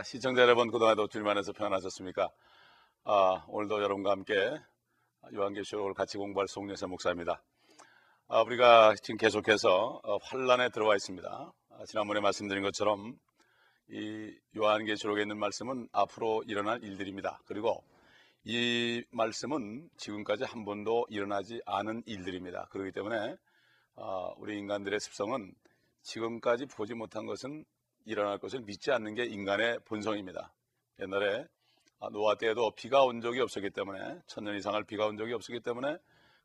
아, 시청자 여러분 그동안도 주님 안에서 평안하셨습니까? 아, 오늘도 여러분과 함께 요한계시록을 같이 공부할 송년세 목사입니다. 아, 우리가 지금 계속해서 어, 환란에 들어와 있습니다. 아, 지난번에 말씀드린 것처럼 이 요한계시록에 있는 말씀은 앞으로 일어날 일들입니다. 그리고 이 말씀은 지금까지 한 번도 일어나지 않은 일들입니다. 그렇기 때문에 어, 우리 인간들의 습성은 지금까지 보지 못한 것은 일어날 것을 믿지 않는 게 인간의 본성입니다. 옛날에 아, 노아 때에도 비가 온 적이 없었기 때문에 천년 이상을 비가 온 적이 없었기 때문에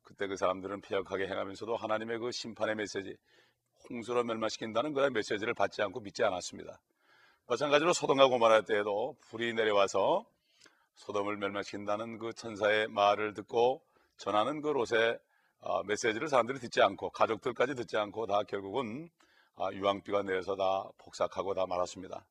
그때 그 사람들은 폐역하게 행하면서도 하나님의 그 심판의 메시지 홍수로 멸망시킨다는 그런 메시지를 받지 않고 믿지 않았습니다. 마찬가지로 소돔과 고마라 때에도 불이 내려와서 소돔을 멸망시킨다는 그 천사의 말을 듣고 전하는 그 롯의 아, 메시지를 사람들이 듣지 않고 가족들까지 듣지 않고 다 결국은 아, 유황비가 내려서 다 폭삭하고 다 말았습니다.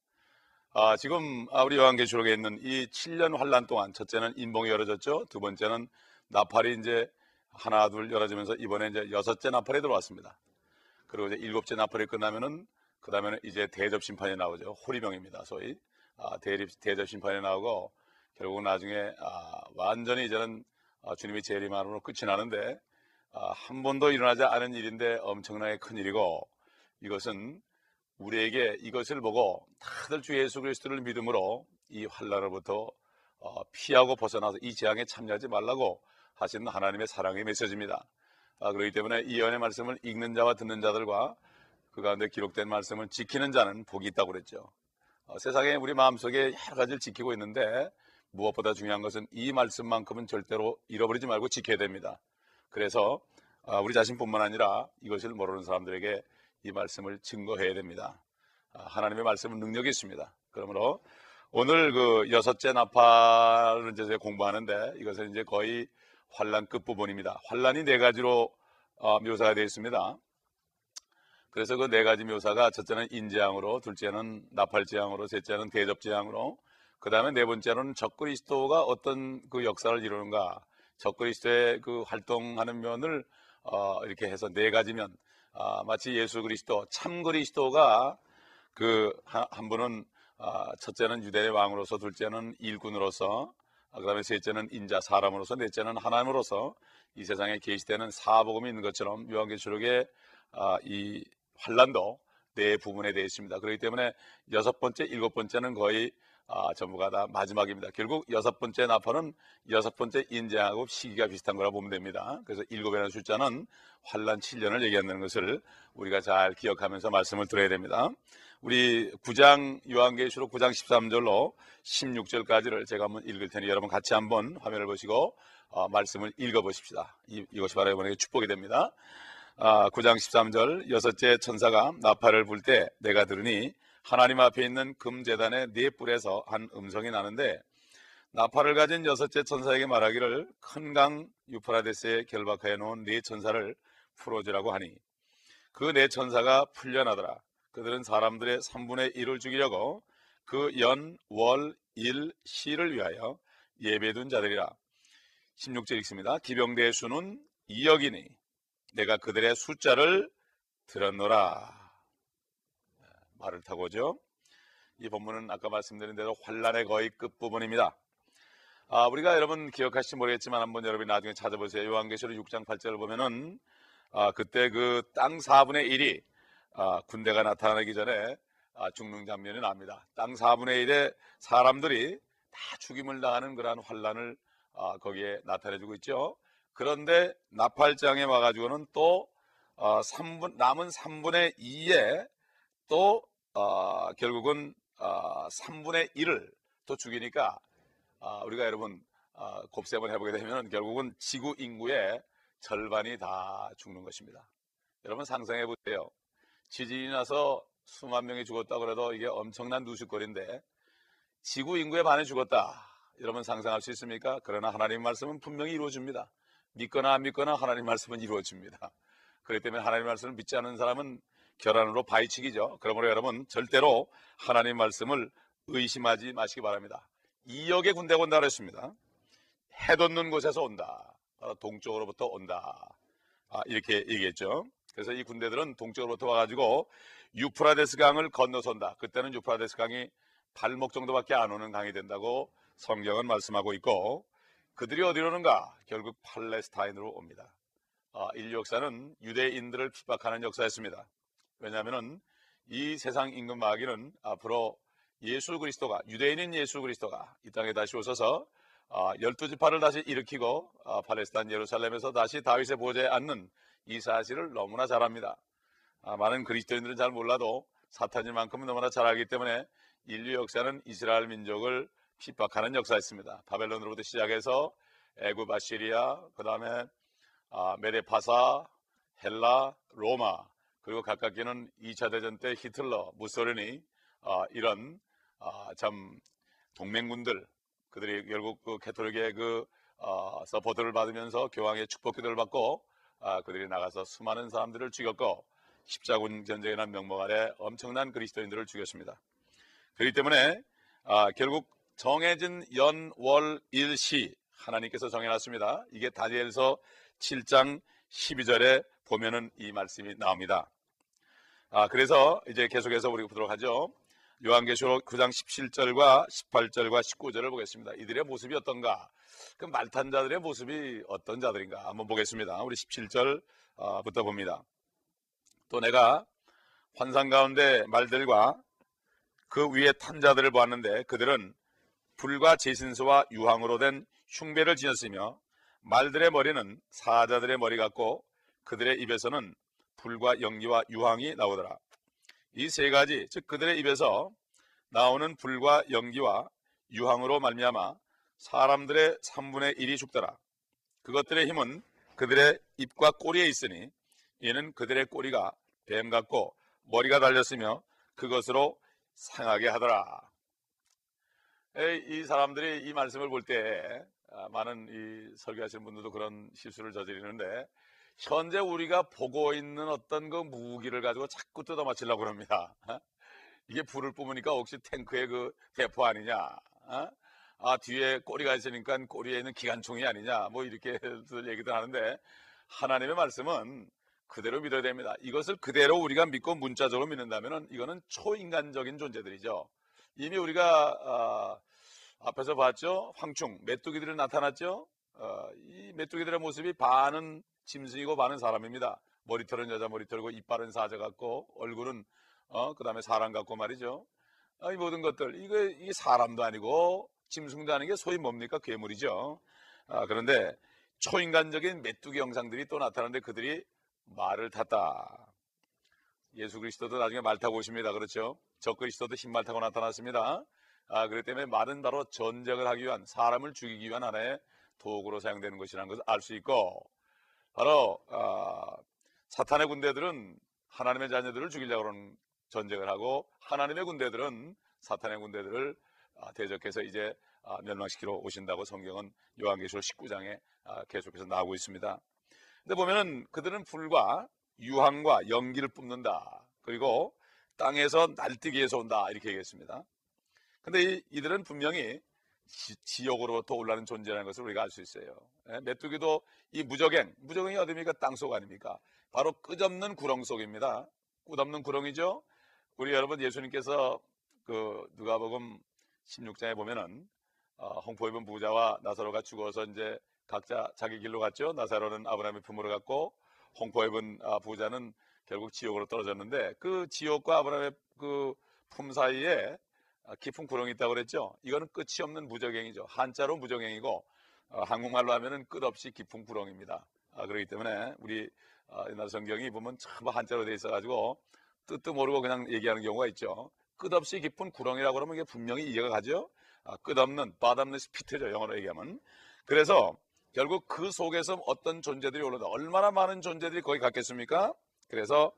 아, 지금 아, 우리 요한계시록에 있는 이 7년 환란 동안 첫째는 인봉이 열어졌죠. 두 번째는 나팔이 이제 하나 둘 열어지면서 이번에 이제 여섯째 나팔이 들어왔습니다. 그리고 이제 일곱째 나팔이 끝나면은 그 다음에는 이제 대접 심판이 나오죠. 호리병입니다. 소위 아, 대립, 대접 심판이 나오고 결국 나중에 아, 완전히 이제는 아, 주님이 재림하으로 끝이 나는데 아, 한 번도 일어나지 않은 일인데 엄청나게 큰 일이고 이것은 우리에게 이것을 보고 다들 주 예수 그리스도를 믿음으로 이 환란으로부터 어, 피하고 벗어나서 이 재앙에 참여하지 말라고 하시는 하나님의 사랑의 메시지입니다. 아, 그렇기 때문에 이 연의 말씀을 읽는 자와 듣는 자들과 그 가운데 기록된 말씀을 지키는 자는 복이 있다고 그랬죠. 어, 세상에 우리 마음속에 여러 가지를 지키고 있는데 무엇보다 중요한 것은 이 말씀만큼은 절대로 잃어버리지 말고 지켜야 됩니다. 그래서 아, 우리 자신뿐만 아니라 이것을 모르는 사람들에게 이 말씀을 증거해야 됩니다. 아, 하나님의 말씀은 능력이 있습니다. 그러므로 오늘 그 여섯째 나팔을 이제 공부하는데 이것은 이제 거의 환란 끝 부분입니다. 환란이 네 가지로 어, 묘사가 되어 있습니다. 그래서 그 네 가지 묘사가 첫째는 인재앙으로, 둘째는 나팔재앙으로, 셋째는 대접재앙으로, 그 다음에 네 번째로는 적그리스도가 어떤 그 역사를 이루는가, 적그리스도의 그 활동하는 면을 어, 이렇게 해서 네 가지 면 아, 마치 예수 그리스도 참 그리스도가 그 한 분은 아, 첫째는 유대의 왕으로서 둘째는 일군으로서 아, 그다음에 셋째는 인자 사람으로서 넷째는 하나님으로서 이 세상에 계시되는 사복음이 있는 것처럼 요한계시록에 아, 이 환란도 네 부분에 되어 있습니다. 그렇기 때문에 여섯 번째, 일곱 번째는 거의 아, 전부가 다 마지막입니다. 결국 여섯 번째 나팔은 여섯 번째 인재하고 시기가 비슷한 거라 보면 됩니다. 그래서 일곱이라는 숫자는 환란 7년을 얘기한다는 것을 우리가 잘 기억하면서 말씀을 드려야 됩니다. 우리 9장 요한계시록 9장 13절로 16절까지를 제가 한번 읽을 테니 여러분 같이 한번 화면을 보시고 어, 말씀을 읽어 보십시다. 이, 것이 바로 이번에 축복이 됩니다. 아, 9장 13절 여섯째 천사가 나팔을 불 때 내가 들으니 하나님 앞에 있는 금재단의 네 뿔에서 한 음성이 나는데 나팔을 가진 여섯째 천사에게 말하기를 큰 강 유프라데스에 결박하여 놓은 네 천사를 풀어주라고 하니 그 네 천사가 풀려나더라. 그들은 사람들의 3분의 1을 죽이려고 그 연, 월, 일, 시를 위하여 예배둔 자들이라. 16절 읽습니다. 기병대의 수는 2억이니 내가 그들의 숫자를 들었노라. 말을 타고죠. 이 본문은 아까 말씀드린 대로 환란의 거의 끝부분입니다. 아, 우리가 여러분 기억하실지 모르겠지만 한번 여러분이 나중에 찾아보세요. 요한계시록 6장 8절을 보면은 아, 그때 그 땅 4분의 1이 아, 군대가 나타나기 전에 아, 죽는 장면이 납니다. 땅 4분의 1의 사람들이 다 죽임을 당하는 그러한 환란을 아, 거기에 나타내주고 있죠. 그런데 나팔장에 와가지고는 또 어, 3분, 남은 3분의 2에 또 어, 결국은 어, 3분의 1을 또 죽이니까 어, 우리가 여러분 어, 곱셈을 해보게 되면 결국은 지구 인구의 절반이 다 죽는 것입니다. 여러분 상상해 보세요. 지진이 나서 수만 명이 죽었다 그래도 이게 엄청난 누식거리인데 지구 인구의 반이 죽었다. 여러분 상상할 수 있습니까? 그러나 하나님 말씀은 분명히 이루어집니다. 믿거나 안 믿거나 하나님 말씀은 이루어집니다. 그렇기 때문에 하나님 말씀을 믿지 않는 사람은 결안으로 바위치기죠. 그러므로 여러분 절대로 하나님 말씀을 의심하지 마시기 바랍니다. 이역의 군대가 온다 그랬습니다. 해 돋는 곳에서 온다. 바로 동쪽으로부터 온다. 아, 이렇게 얘기했죠. 그래서 이 군대들은 동쪽으로부터 와가지고 유프라데스 강을 건너선다. 그때는 유프라데스 강이 발목 정도밖에 안 오는 강이 된다고 성경은 말씀하고 있고 그들이 어디로 오는가? 결국 팔레스타인으로 옵니다. 아, 인류 역사는 유대인들을 핍박하는 역사였습니다. 왜냐하면 이 세상 임금 마귀는 앞으로 예수 그리스도가 유대인인 예수 그리스도가 이 땅에 다시 오셔서 아, 열두 지파를 다시 일으키고 아, 팔레스타인 예루살렘에서 다시 다윗의 보좌에 앉는 이 사실을 너무나 잘 압니다. 아, 많은 그리스도인들은 잘 몰라도 사탄일만큼은 너무나 잘 알기 때문에 인류 역사는 이스라엘 민족을 핍박하는 역사였습니다. 바벨론으로부터 시작해서 애굽, 아시리아, 그 다음에 아, 메데파사, 헬라, 로마, 그리고 가깝게는 2차 대전 때 히틀러, 무소리니 아, 이런 아, 참 동맹군들 그들이 결국 그 Catholic의 그 어, support를 받으면서 교황의 축복 기도를 받고 아, 그들이 나가서 수많은 사람들을 죽였고 십자군 전쟁이라는 명목 아래 엄청난 그리스도인들을 죽였습니다. 그렇기 때문에 아, 결국 정해진 연 월 일 시 하나님께서 정해놨습니다. 이게 다니엘서 7장 12절에 보면은 이 말씀이 나옵니다. 아, 그래서 이제 계속해서 우리 보도록 하죠. 요한계시록 9장 17절과 18절과 19절을 보겠습니다. 이들의 모습이 어떤가? 그 말탄 자들의 모습이 어떤 자들인가? 한번 보겠습니다. 우리 17절부터 봅니다. 또 내가 환상 가운데 말들과 그 위에 탄 자들을 보았는데 그들은 불과 제신소와 유황으로 된 흉배를 지녔으며 말들의 머리는 사자들의 머리 같고 그들의 입에서는 불과 연기와 유황이 나오더라. 이 세 가지 즉 그들의 입에서 나오는 불과 연기와 유황으로 말미암아 사람들의 3분의 1이 죽더라. 그것들의 힘은 그들의 입과 꼬리에 있으니 이는 그들의 꼬리가 뱀 같고 머리가 달렸으며 그것으로 상하게 하더라. 이 사람들이 이 말씀을 볼때 아, 많은 이 설교하시는 분들도 그런 실수를 저지르는데 현재 우리가 보고 있는 어떤 그 무기를 가지고 자꾸 뜯어 맞추려고 그럽니다. 어? 이게 불을 뿜으니까 혹시 탱크의 그 대포 아니냐? 어? 아 뒤에 꼬리가 있으니까 꼬리에 있는 기관총이 아니냐? 뭐 이렇게 얘기들 하는데 하나님의 말씀은 그대로 믿어야 됩니다. 이것을 그대로 우리가 믿고 문자적으로 믿는다면 이거는 초인간적인 존재들이죠. 이미 우리가 아, 앞에서 봤죠. 황충, 메뚜기들이 나타났죠. 어, 이 메뚜기들의 모습이 반은 짐승이고 반은 사람입니다. 머리털은 여자 머리털이고 이빨은 사자 같고 얼굴은 어, 그다음에 사람 같고 말이죠. 어, 이 모든 것들 이거 이 사람도 아니고 짐승도 아닌 게 소위 뭡니까 괴물이죠. 아, 그런데 초인간적인 메뚜기 영상들이 또 나타나는데 그들이 말을 탔다. 예수 그리스도도 나중에 말 타고 오십니다. 그렇죠? 저 그리스도도 흰말 타고 나타났습니다. 아, 그렇기 때문에 말은 바로 전쟁을 하기 위한 사람을 죽이기 위한 하나의 도구로 사용되는 것이라는 것을 알 수 있고 바로 아, 사탄의 군대들은 하나님의 자녀들을 죽이려고 하는 전쟁을 하고 하나님의 군대들은 사탄의 군대들을 아, 대적해서 이제 아, 멸망시키러 오신다고 성경은 요한계시록 19장에 아, 계속해서 나오고 있습니다. 근데 보면은 그들은 불과 유황과 연기를 뿜는다. 그리고 땅에서 날뛰기에서 온다. 이렇게 얘기했습니다. 근데 이, 이들은 분명히 지, 역으로부터 올라는 존재라는 것을 우리가 알 수 있어요. 예? 메뚜기도 이 무적행, 무적행이 어딥니까? 땅속 아닙니까? 바로 끝없는 구렁 속입니다. 끝없는 구렁이죠. 우리 여러분 예수님께서 그 누가복음 16장에 보면은 어, 홍포 입은 부자와 나사로가 죽어서 이제 각자 자기 길로 갔죠. 나사로는 아브라함의 품으로 갔고 홍포 입은 아, 부자는 결국 지옥으로 떨어졌는데 그 지옥과 아브라함의 그 품 사이에 아, 깊은 구렁이 있다고 그랬죠. 이거는 끝이 없는 무적행이죠. 한자로 무적행이고 어, 한국말로 하면은 끝없이 깊은 구렁입니다. 아, 그렇기 때문에 우리 어, 옛날 성경이 보면 참 한자로 돼 있어가지고 뜻도 모르고 그냥 얘기하는 경우가 있죠. 끝없이 깊은 구렁이라고 그러면 이게 분명히 이해가 가죠. 아, 끝없는 bottomless pit죠. 영어로 얘기하면. 그래서 결국 그 속에서 어떤 존재들이 올라다 얼마나 많은 존재들이 거기 갔겠습니까? 그래서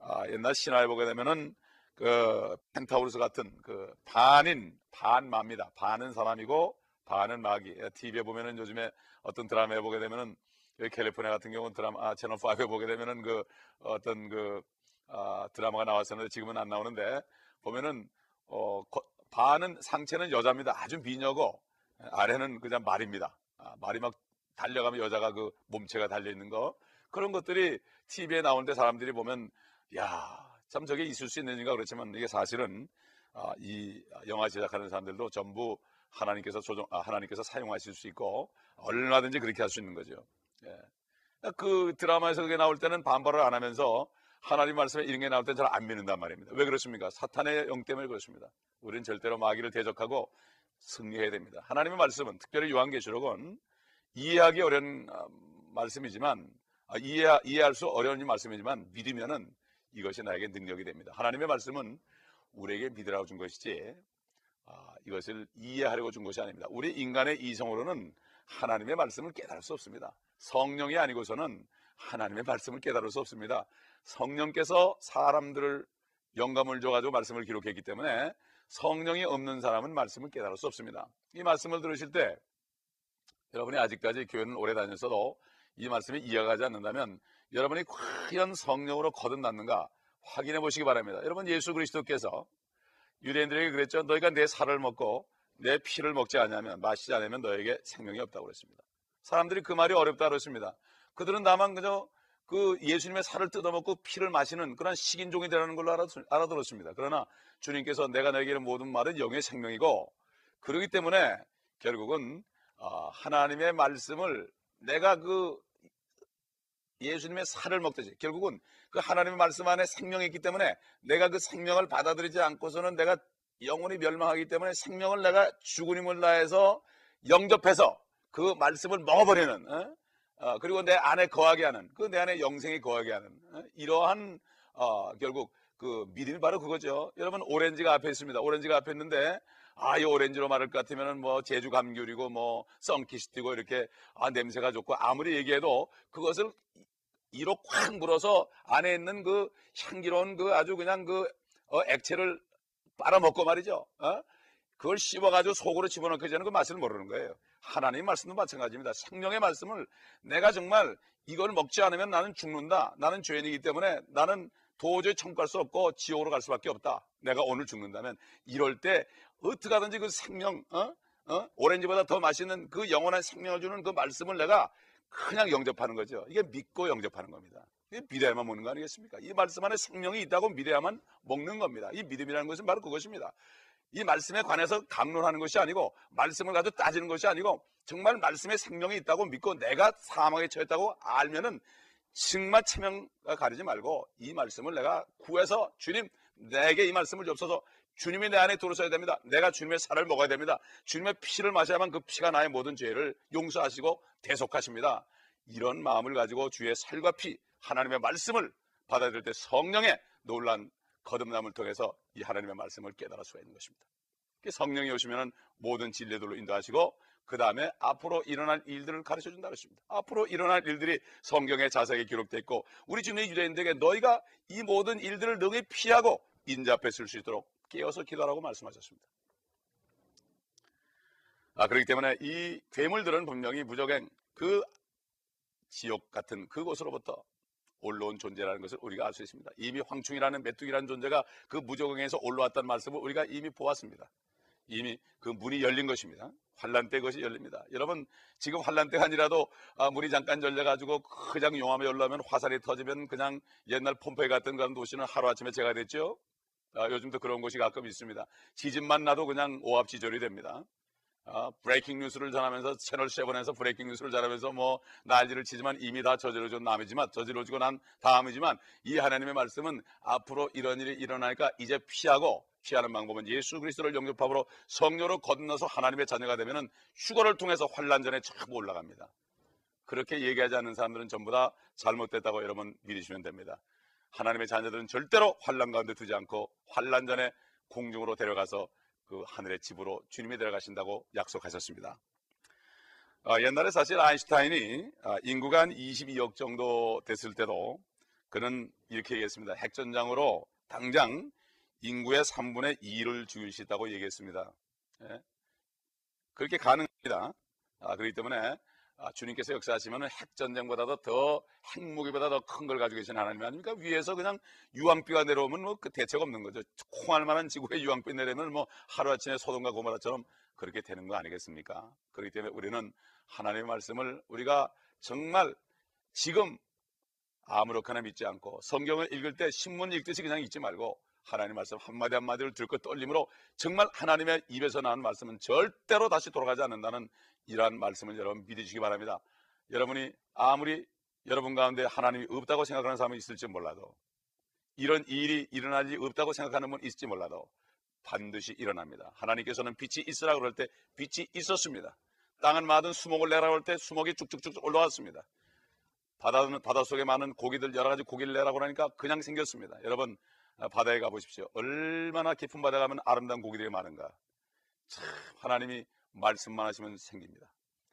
아, 옛날 신화에 보게 되면은 그 펜타우루스 같은 그 반인 반마입니다. 반은 사람이고 반은 마귀. TV에 보면은 요즘에 어떤 드라마에 보게 되면은 캘리포니아 같은 경우는 드라마 아, 채널 5에 보게 되면은 그 어떤 그 아, 드라마가 나왔었는데 지금은 안 나오는데 보면은 어, 거, 반은 상체는 여자입니다. 아주 미녀고 아래는 그냥 말입니다. 아, 말이 막 달려가면 여자가 그 몸체가 달려 있는 거 그런 것들이 TV에 나오는데 사람들이 보면 야 참 저게 있을 수 있는가 그렇지만 이게 사실은 아, 이 영화 제작하는 사람들도 전부 하나님께서 조정, 아, 하나님께서 사용하실 수 있고 얼마든지 그렇게 할 수 있는 거죠. 예. 그 드라마에서 그게 나올 때는 반발을 안 하면서 하나님 말씀에 이런 게 나올 때는 잘 안 믿는단 말입니다. 왜 그렇습니까? 사탄의 영 때문에 그렇습니다. 우리는 절대로 마귀를 대적하고 승리해야 됩니다. 하나님의 말씀은 특별히 요한계시록은 이해하기 어려운 아, 말씀이지만 아, 이해, 이해할 수 어려운 말씀이지만 믿으면은 이것이 나에게 능력이 됩니다. 하나님의 말씀은 우리에게 믿으라고 준 것이지 아, 이것을 이해하려고 준 것이 아닙니다. 우리 인간의 이성으로는 하나님의 말씀을 깨달을 수 없습니다. 성령이 아니고서는 하나님의 말씀을 깨달을 수 없습니다. 성령께서 사람들을 영감을 줘가지고 말씀을 기록했기 때문에 성령이 없는 사람은 말씀을 깨달을 수 없습니다. 이 말씀을 들으실 때 여러분이 아직까지 교회는 오래 다녔어도 이 말씀이 이해가지 않는다면 여러분이 과연 성령으로 거듭났는가 확인해 보시기 바랍니다. 여러분 예수 그리스도께서 유대인들에게 그랬죠. 너희가 내 살을 먹고 내 피를 먹지 않으면 마시지 않으면 너에게 생명이 없다고 그랬습니다. 사람들이 그 말이 어렵다 그랬습니다. 그들은 다만 그저 그 예수님의 살을 뜯어먹고 피를 마시는 그런 식인종이 되라는 걸로 알아들었습니다. 그러나 주님께서 내가 너에게 모든 말은 영의 생명이고 그러기 때문에 결국은 어, 하나님의 말씀을 내가 그 예수님의 살을 먹듯이 결국은 그 하나님의 말씀 안에 생명이 있기 때문에 내가 그 생명을 받아들이지 않고서는 내가 영혼이 멸망하기 때문에 생명을 내가 죽은 힘을 다해서 영접해서 그 말씀을 먹어버리는 어? 어, 그리고 내 안에 거하게 하는 그 내 안에 영생이 거하게 하는 어? 이러한 어, 결국 그 믿음이 바로 그거죠. 여러분 오렌지가 앞에 있습니다. 오렌지가 앞에 있는데 아, 이 오렌지로 말할 것 같으면은 뭐 제주 감귤이고 뭐 썬키시티고 이렇게 아 냄새가 좋고 아무리 얘기해도 그것을 이로 꽉 물어서 안에 있는 그 향기로운 그 아주 그냥 그 어, 액체를 빨아먹고 말이죠. 어? 그걸 씹어가지고 속으로 집어넣기 전에 그 맛을 모르는 거예요. 하나님 말씀도 마찬가지입니다. 생명의 말씀을 내가 정말 이걸 먹지 않으면 나는 죽는다. 나는 죄인이기 때문에 나는 도저히 천국 갈 수 없고 지옥으로 갈 수밖에 없다. 내가 오늘 죽는다면 이럴 때 어떻게 하든지 그 생명, 어? 어? 오렌지보다 더 맛있는 그 영원한 생명을 주는 그 말씀을 내가 그냥 영접하는 거죠. 이게 믿고 영접하는 겁니다. 믿어야만 먹는 거 아니겠습니까? 이 말씀 안에 생명이 있다고 믿어야만 먹는 겁니다. 이 믿음이라는 것은 바로 그것입니다. 이 말씀에 관해서 감론하는 것이 아니고 말씀을 가지고 따지는 것이 아니고 정말 말씀에 생명이 있다고 믿고 내가 사망에 처했다고 알면은 정말 체명가 가리지 말고 이 말씀을 내가 구해서 주님 내게 이 말씀을 줍소서 주님이 내 안에 들어서야 됩니다. 내가 주님의 살을 먹어야 됩니다. 주님의 피를 마셔야만 그 피가 나의 모든 죄를 용서하시고 대속하십니다. 이런 마음을 가지고 주의 살과 피, 하나님의 말씀을 받아들일 때 성령의 놀란 거듭남을 통해서 이 하나님의 말씀을 깨달을 수가 있는 것입니다. 성령이 오시면 모든 진리들로 인도하시고 그 다음에 앞으로 일어날 일들을 가르쳐 준다 그랬습니다. 앞으로 일어날 일들이 성경에 자세하게 기록되어 있고 우리 주님의 유대인들에게 너희가 이 모든 일들을 능히 피하고 인자앞에 쓸 수 있도록 깨어서 기도하라고 말씀하셨습니다. 아, 그렇기 때문에 이 괴물들은 분명히 무적행 그 지옥 같은 그곳으로부터 올라온 존재라는 것을 우리가 알 수 있습니다. 이미 황충이라는 메뚜기라는 존재가 그 무적행에서 올라왔다는 말씀을 우리가 이미 보았습니다. 이미 그 문이 열린 것입니다. 환란 때 것이 열립니다. 여러분 지금 환란 때가 아니라도 아, 문이 잠깐 열려가지고 그냥 용암에 올라오면 화살이 터지면 그냥 옛날 폼페이 같은 그런 도시는 하루아침에 제가 됐죠. 아, 요즘도 그런 곳이 가끔 있습니다. 지진만 나도 그냥 오합지졸이 됩니다. 아, breaking news를 전하면서 채널 7에서 breaking news를 전하면서 뭐 난리를 치지만 이미 다 저질러진 다음이지만 저질러지고 난 다음이지만 이 하나님의 말씀은 앞으로 이런 일이 일어나니까 이제 피하고 피하는 방법은 예수 그리스도를 영접함으로 성령으로 거듭나서 하나님의 자녀가 되면은 휴거를 통해서 환란 전에 자꾸 올라갑니다. 그렇게 얘기하지 않는 사람들은 전부 다 잘못됐다고 여러분 믿으시면 됩니다. 하나님의 자녀들은 절대로 환란 가운데 두지 않고 환란 전에 공중으로 데려가서 그 하늘의 집으로 주님이 데려가신다고 약속하셨습니다. 아, 옛날에 사실 아인슈타인이 아, 인구가 한 22억 정도 됐을 때도 그는 이렇게 얘기했습니다. 핵전장으로 당장 인구의 3분의 2를 죽일 수 있다고 얘기했습니다. 예? 그렇게 가능합니다. 아, 그렇기 때문에 아, 주님께서 역사하시면 핵전쟁보다도 더 핵무기보다 더 큰 걸 가지고 계신 하나님 아닙니까? 위에서 그냥 유황비가 내려오면 뭐 그 대책 없는 거죠. 콩할 만한 지구에 유황비 내리면 뭐 하루아침에 소돔과 고모라처럼 그렇게 되는 거 아니겠습니까? 그렇기 때문에 우리는 하나님의 말씀을 우리가 정말 지금 아무렇게나 믿지 않고 성경을 읽을 때 신문 읽듯이 그냥 읽지 말고 하나님 말씀 한마디 한마디를 들고 떨림으로 정말 하나님의 입에서 나오는 말씀은 절대로 다시 돌아가지 않는다는 이러한 말씀을 여러분 믿으시기 바랍니다. 여러분이 아무리 여러분 가운데 하나님이 없다고 생각하는 사람이 있을지 몰라도 이런 일이 일어날 리 없다고 생각하는 분 있을지 몰라도 반드시 일어납니다. 하나님께서는 빛이 있으라 그럴 때 빛이 있었습니다. 땅은 마든 수목을 내라고 할때 수목이 쭉쭉쭉 올라왔습니다. 바다 속에 많은 고기들 여러 가지 고기를 내라고 하니까 그냥 생겼습니다. 여러분 아, 바다에 가보십시오. 얼마나 깊은 바다에 가면 아름다운 고기들이 많은가. 참 하나님이 말씀만 하시면 생깁니다.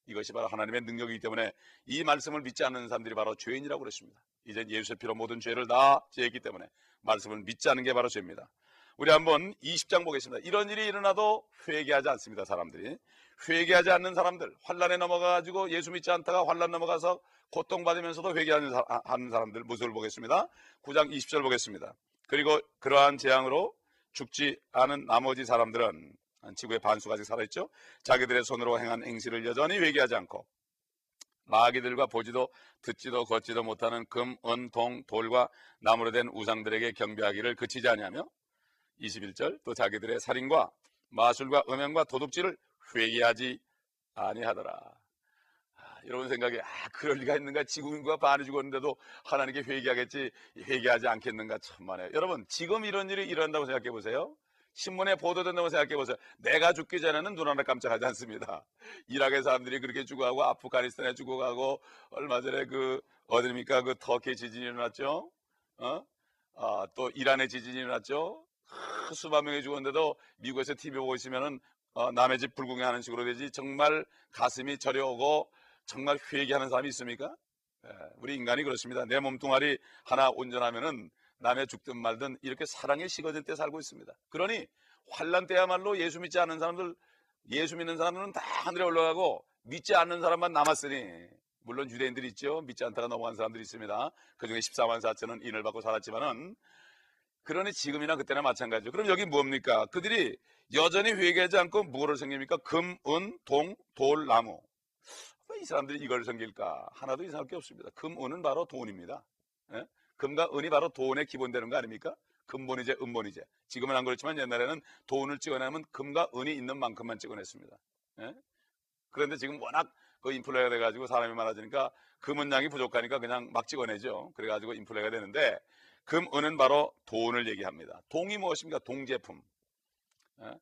이것이 바로 하나님의 능력이기 때문에 이 말씀을 믿지 않는 사람들이 바로 죄인이라고 그랬습니다. 이제 예수의 피로 모든 죄를 다 제했기 때문에 말씀을 믿지 않는 게 바로 죄입니다. 우리 한번 20장 보겠습니다. 이런 일이 일어나도 회개하지 않습니다. 사람들이 회개하지 않는 사람들 환란에 넘어가가지고 예수 믿지 않다가 환란 넘어가서 고통받으면서도 회개하는 사람들 모습을 보겠습니다. 9장 20절 보겠습니다. 그리고 그러한 재앙으로 죽지 않은 나머지 사람들은 지구의 반수가 아직 살아있죠. 자기들의 손으로 행한 행실을 여전히 회개하지 않고 마귀들과 보지도 듣지도 걷지도 못하는 금, 은, 동, 돌과 나무로 된 우상들에게 경배하기를 그치지 아니하며 21절 또 자기들의 살인과 마술과 음행과 도둑질을 회개하지 아니하더라. 아, 여러분 생각에 아 그럴 리가 있는가 지구 인구가 반이 죽었는데도 하나님께 회개하겠지 회개하지 않겠는가 참만해. 여러분 지금 이런 일이 일어난다고 생각해 보세요. 신문에 보도된다고 생각해 보세요. 내가 죽기 전에는 눈 하나 깜짝하지 않습니다. 이라크의 사람들이 그렇게 죽어가고 아프가니스탄에 죽어가고 얼마 전에 그 어디입니까 그 터키 지진이 일어났죠. 어? 아, 또 이란의 지진이 일어났죠. 수만 명이 죽었는데도 미국에서 TV 보고 있으면은 어, 남의 집 불궁하는 식으로 되지 정말 가슴이 저려오고 정말 회개하는 사람이 있습니까? 예, 우리 인간이 그렇습니다. 내 몸뚱아리 하나 온전하면은 남의 죽든 말든 이렇게 사랑에 식어질 때 살고 있습니다. 그러니 환란 때야말로 예수 믿지 않는 사람들 예수 믿는 사람들은 다 하늘에 올라가고 믿지 않는 사람만 남았으니 물론 유대인들이 있죠. 믿지 않다가 넘어간 사람들이 있습니다. 그중에 14만 4천은 인을 받고 살았지만은 그러니 지금이나 그때나 마찬가지죠. 그럼 여기 뭡니까? 그들이 여전히 회개하지 않고 무엇을 섬깁니까? 금, 은, 동, 돌, 나무. 왜이 사람들이 이걸 섬길까? 하나도 이상할 게 없습니다. 금, 은은 바로 돈입니다. 예? 금과 은이 바로 돈의 기본되는 거 아닙니까? 근본이제, 은본이제. 지금은 안 그렇지만 옛날에는 돈을 찍어내면 금과 은이 있는 만큼만 찍어냈습니다. 예? 그런데 지금 워낙 그 인플레가 돼가지고 사람이 많아지니까 금은 양이 부족하니까 그냥 막 찍어내죠. 그래가지고 인플레가 되는데 금, 은은 바로 돈을 얘기합니다. 동이 무엇입니까? 동제품. 예?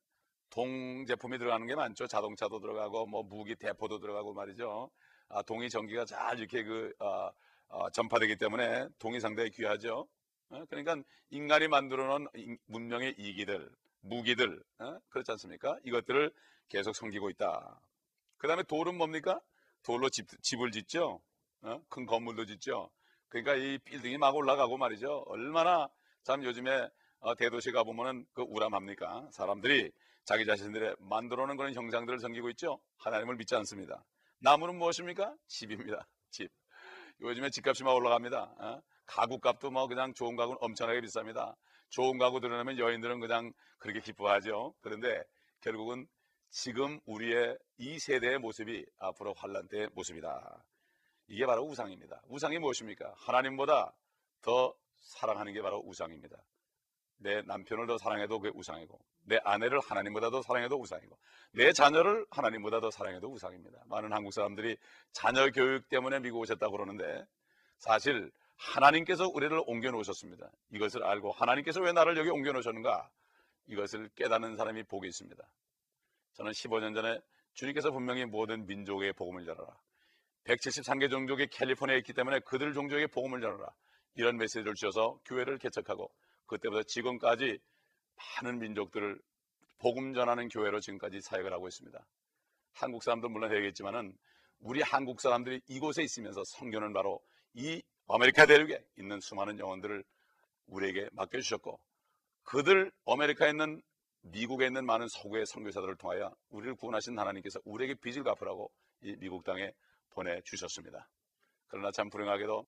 동제품이 들어가는 게 많죠. 자동차도 들어가고, 뭐 무기 대포도 들어가고 말이죠. 아, 동이 전기가 잘 이렇게 그, 어, 어, 전파되기 때문에 동이 상당히 귀하죠. 어? 그러니까 인간이 만들어 놓은 문명의 이기들, 무기들, 어? 그렇지 않습니까? 이것들을 계속 섬기고 있다. 그 다음에 돌은 뭡니까? 돌로 집, 집을 짓죠. 어? 큰 건물도 짓죠. 그러니까 이 빌딩이 막 올라가고 말이죠. 얼마나 참 요즘에 어, 대도시 가보면은 그 우람합니까? 사람들이 자기 자신들의 만들어 놓은 그런 형상들을 섬기고 있죠. 하나님을 믿지 않습니다. 나무는 무엇입니까? 집입니다. 집. 요즘에 집값이 막 올라갑니다. 어? 가구값도 뭐 그냥 좋은 가구는 엄청나게 비쌉니다. 좋은 가구 들어놓으면 여인들은 그냥 그렇게 기뻐하죠. 그런데 결국은 지금 우리의 이 세대의 모습이 앞으로 환란 때의 모습이다. 이게 바로 우상입니다. 우상이 무엇입니까? 하나님보다 더 사랑하는 게 바로 우상입니다. 내 남편을 더 사랑해도 그게 우상이고, 내 아내를 하나님보다 더 사랑해도 우상이고, 내 자녀를 하나님보다 더 사랑해도 우상입니다. 많은 한국 사람들이 자녀 교육 때문에 미국 오셨다고 그러는데, 사실 하나님께서 우리를 옮겨 놓으셨습니다. 이것을 알고 하나님께서 왜 나를 여기 옮겨 놓으셨는가? 이것을 깨닫는 사람이 복이 있습니다. 저는 15년 전에 주님께서 분명히 모든 민족의 복음을 열어라. 173개 종족이 캘리포니아에 있기 때문에 그들 종족의 복음을 열어라. 이런 메시지를 주셔서 교회를 개척하고 그때부터 지금까지 많은 민족들을 복음 전하는 교회로 지금까지 사역을 하고 있습니다. 한국 사람도 물론 해야겠지만은 우리 한국 사람들이 이곳에 있으면서 선교는 바로 이 아메리카 대륙에 있는 수많은 영혼들을 우리에게 맡겨주셨고 그들 아메리카에 있는 미국에 있는 많은 서구의 선교사들을 통하여 우리를 구원하신 하나님께서 우리에게 빚을 갚으라고 이 미국 땅에 보내주셨습니다. 그러나 참 불행하게도